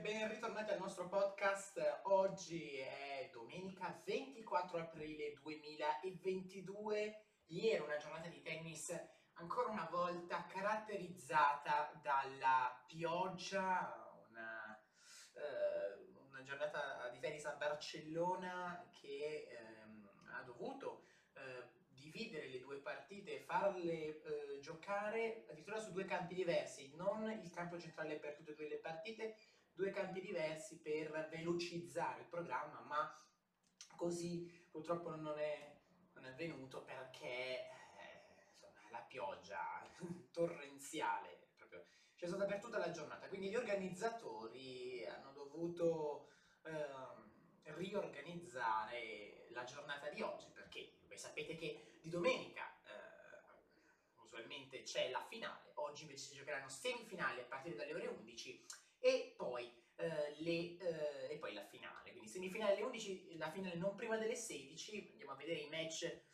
ben ritornati al nostro podcast. Oggi è domenica 24 aprile 2022. Ieri una giornata di tennis ancora una volta caratterizzata dalla pioggia, una, eh, una giornata di tennis a Barcellona che ehm, ha dovuto eh, dividere le due partite farle eh, giocare addirittura su due campi diversi, non il campo centrale per tutte e due le partite, due campi diversi per velocizzare il programma, ma così purtroppo non è, non è avvenuto perché eh, insomma, la pioggia torrenziale proprio c'è stata per tutta la giornata, quindi gli organizzatori hanno dovuto eh, riorganizzare la giornata di oggi perché voi sapete che di domenica eh, usualmente c'è la finale, oggi invece si giocheranno semifinali a partire dalle ore 11 e poi, eh, le, eh, e poi la finale, quindi semifinale alle 11, la finale non prima delle 16, andiamo a vedere i match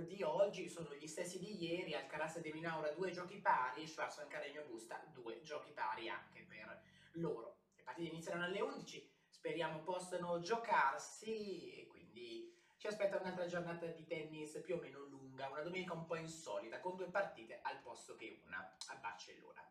di oggi sono gli stessi di ieri, Alcaraz e De Minaura due giochi pari, Schwarz Carregno Busta due giochi pari anche per loro. Le partite inizieranno alle 11, speriamo possano giocarsi e quindi ci aspetta un'altra giornata di tennis più o meno lunga, una domenica un po' insolita, con due partite al posto che una a Barcellona.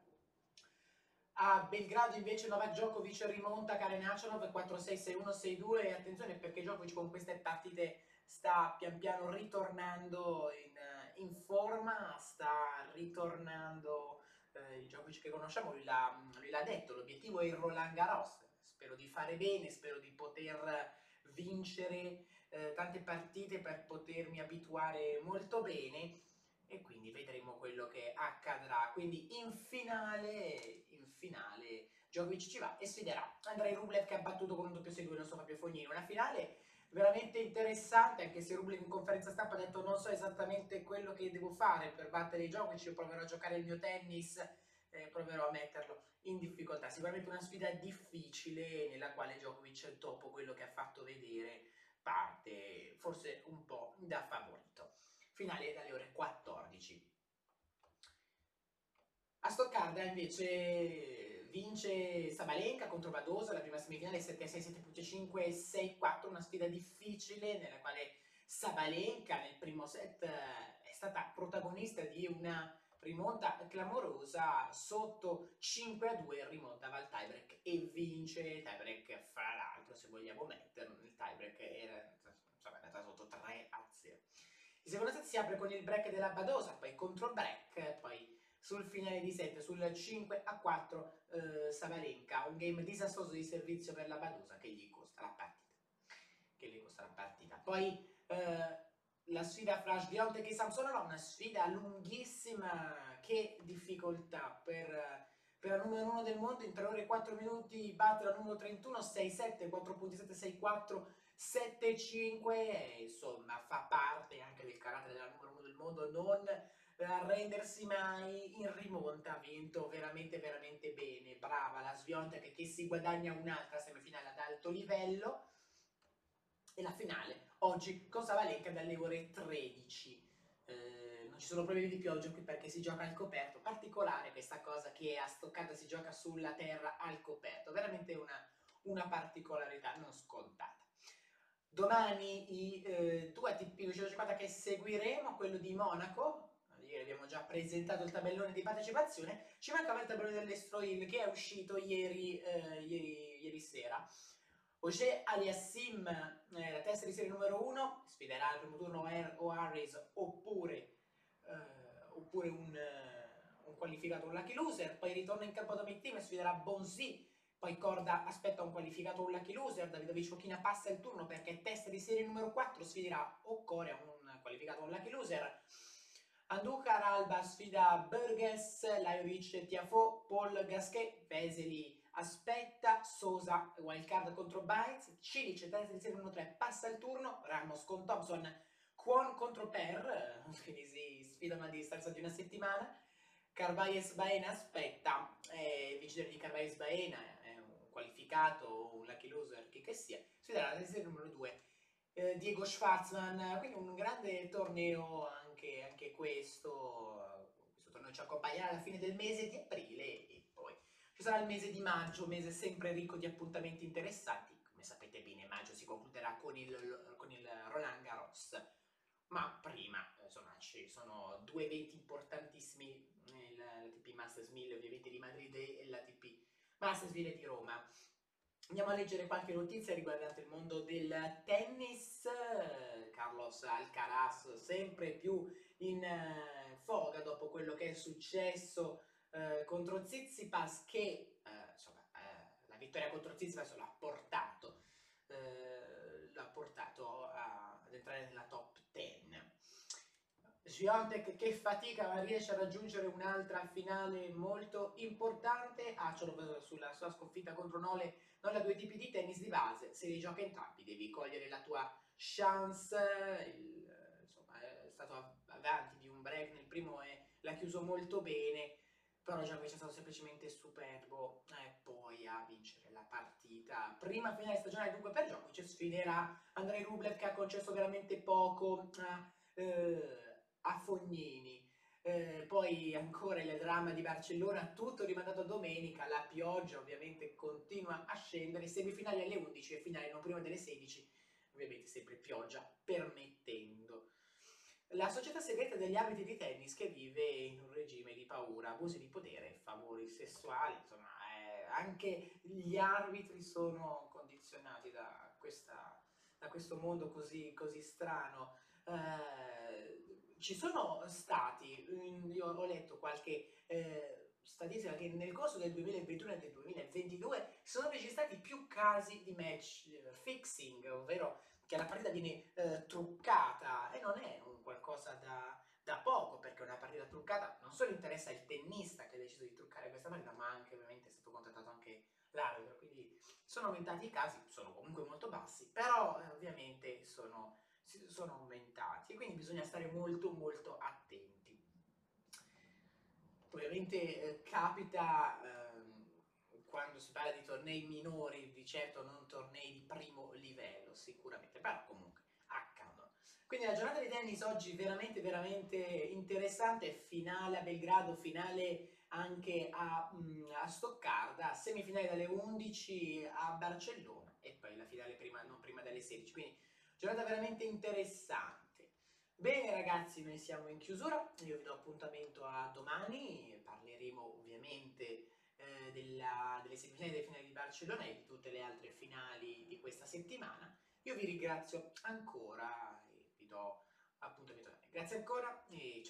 A Belgrado invece Novak Djokovic rimonta Karen Achanov 4-6-6-1-6-2 e attenzione perché Djokovic con queste partite sta pian piano ritornando in, in forma, sta ritornando eh, il Djokovic che conosciamo, lui l'ha, lui l'ha detto, l'obiettivo è il Roland Garros, spero di fare bene, spero di poter vincere eh, tante partite per potermi abituare molto bene. E quindi vedremo quello che accadrà. Quindi in finale, in finale Djokovic ci va e sfiderà Andrei Rublev che ha battuto con un doppio 6-2 non so Fabio Fognini, una finale veramente interessante anche se Rublev in conferenza stampa ha detto non so esattamente quello che devo fare per battere Djokovic, io proverò a giocare il mio tennis eh, proverò a metterlo in difficoltà. Sicuramente una sfida difficile nella quale Djokovic, dopo quello che ha fatto vedere, parte forse un po' da favorito. Finale dalle ore 14. A Stoccarda invece vince Sabalenka contro Badosa, la prima semifinale 7-6, 7.5, 6-4, una sfida difficile nella quale Sabalenka nel primo set eh, è stata protagonista di una rimonta clamorosa sotto 5 a 2 rimontava al tiebreak e vince. Il tiebreak fra l'altro se vogliamo metterlo nel tiebreak era insomma, è andata sotto 3 a 0 il secondo set si apre con il break della Badosa poi contro break poi sul finale di set sul 5 a 4 eh, Savalenka un game disastroso di servizio per la Badosa che gli costa la partita. Che gli costa la partita. Poi eh, la sfida fra Sbionte e Samsonova, una sfida lunghissima, che difficoltà per, per la numero 1 del mondo, in 3 ore e 4 minuti batte la numero 31, 6-7, 4.7, 6-4, 7-5, insomma fa parte anche del carattere della numero 1 del mondo, non arrendersi mai in rimonta, ha vinto veramente veramente bene, brava la Sviontek che si guadagna un'altra semifinale ad alto livello, e la finale oggi con Savalenka dalle ore 13. Eh, non ci sono problemi di pioggia qui perché si gioca al coperto, particolare questa cosa che a Stoccata si gioca sulla terra al coperto, veramente una, una particolarità non scontata. Domani i eh, due ATP 250 che seguiremo, quello di Monaco, ieri abbiamo già presentato il tabellone di partecipazione, ci mancava il tabellone dell'Estroil che è uscito ieri, eh, ieri, ieri sera. Oje Aliassim, eh, la testa di serie numero 1, sfiderà al primo turno o Harris oppure, eh, oppure un, uh, un, qualificato un lucky loser, poi ritorna in campo da team e sfiderà Bonzi, poi Corda aspetta un qualificato un lucky loser, Davidovic Ochina passa il turno perché testa di serie numero 4 sfiderà o Corea un qualificato un lucky loser. Andukar Alba sfida Burgess, Lajovic Tiafo, Paul Gasquet, Veseli aspetta Sosa wildcard contro Bites, Cilic testa di serie 1-3 passa il turno, Ramos con Thompson, Kwon contro Per, quindi si sfidano a distanza di una settimana, Carvalhes Baena aspetta, eh, vincitore di Carvalhes Baena è un qualificato, un lucky loser, che che sia, sfiderà la serie numero 2. Eh, Diego Schwarzman, quindi un grande torneo anche questo, questo torneo ci accompagnerà alla fine del mese di aprile e poi ci sarà il mese di maggio, mese sempre ricco di appuntamenti interessanti. Come sapete bene, maggio si concluderà con il, con il Roland Garros. Ma prima, insomma, ci sono due eventi importantissimi, l'ATP Masters 1000 ovviamente di Madrid e l'ATP Masters 1000 di Roma. Andiamo a leggere qualche notizia riguardante il mondo del tennis. Carlos Alcaraz sempre più in uh, foga dopo quello che è successo uh, contro Tsitsipas che uh, insomma, la vittoria contro Tsitsipas l'ha portato, l'ha portato a, ad entrare nella top 10. Swiatek che fatica ma riesce a raggiungere un'altra finale molto importante, ah, sulla sua sconfitta contro Nole, Nole ha due tipi di tennis di base, se li gioca entrambi devi cogliere la tua chance, il, insomma è stato avanti di un break nel primo e l'ha chiuso molto bene, però Djokovic è stato semplicemente superbo. E poi a vincere la partita. Prima finale stagionale dunque per Djokovic sfiderà Andrei Rublev che ha concesso veramente poco eh, a Fognini. Eh, poi ancora il dramma di Barcellona, tutto rimandato a domenica, la pioggia ovviamente continua a scendere, semifinali alle 11 e finale non prima delle 16, ovviamente sempre pioggia permettendo. La società segreta degli arbitri di tennis che vive in un regime di paura, abusi di potere, favori sessuali, insomma, eh, anche gli arbitri sono condizionati da, questa, da questo mondo così, così strano. Eh, ci sono stati, io ho letto qualche eh, statistica che nel corso del 2021 e del 2022 sono registrati più casi di match fixing, ovvero che la partita viene eh, truccata. E non è un qualcosa da, da, poco perché una partita truccata non solo interessa il tennista che ha deciso di truccare questa partita ma anche ovviamente è stato contattato anche l'arbitro. Quindi sono aumentati i casi sono comunque molto bassi però eh, ovviamente sono, sono aumentati e quindi bisogna stare molto molto attenti. Ovviamente eh, capita ehm, quando si parla di tornei minori di certo non tornei di primo livello sicuramente però comunque accadono. Quindi la giornata di tennis oggi veramente veramente interessante finale a Belgrado finale anche a, mh, a Stoccarda semifinale dalle 11 a Barcellona e poi la finale prima, non prima dalle 16 quindi giornata veramente interessante Bene ragazzi, noi siamo in chiusura, io vi do appuntamento a domani, parleremo ovviamente eh, della, delle semifinali delle finali di Barcellona e di tutte le altre finali di questa settimana. Io vi ringrazio ancora e vi do appuntamento. Grazie ancora e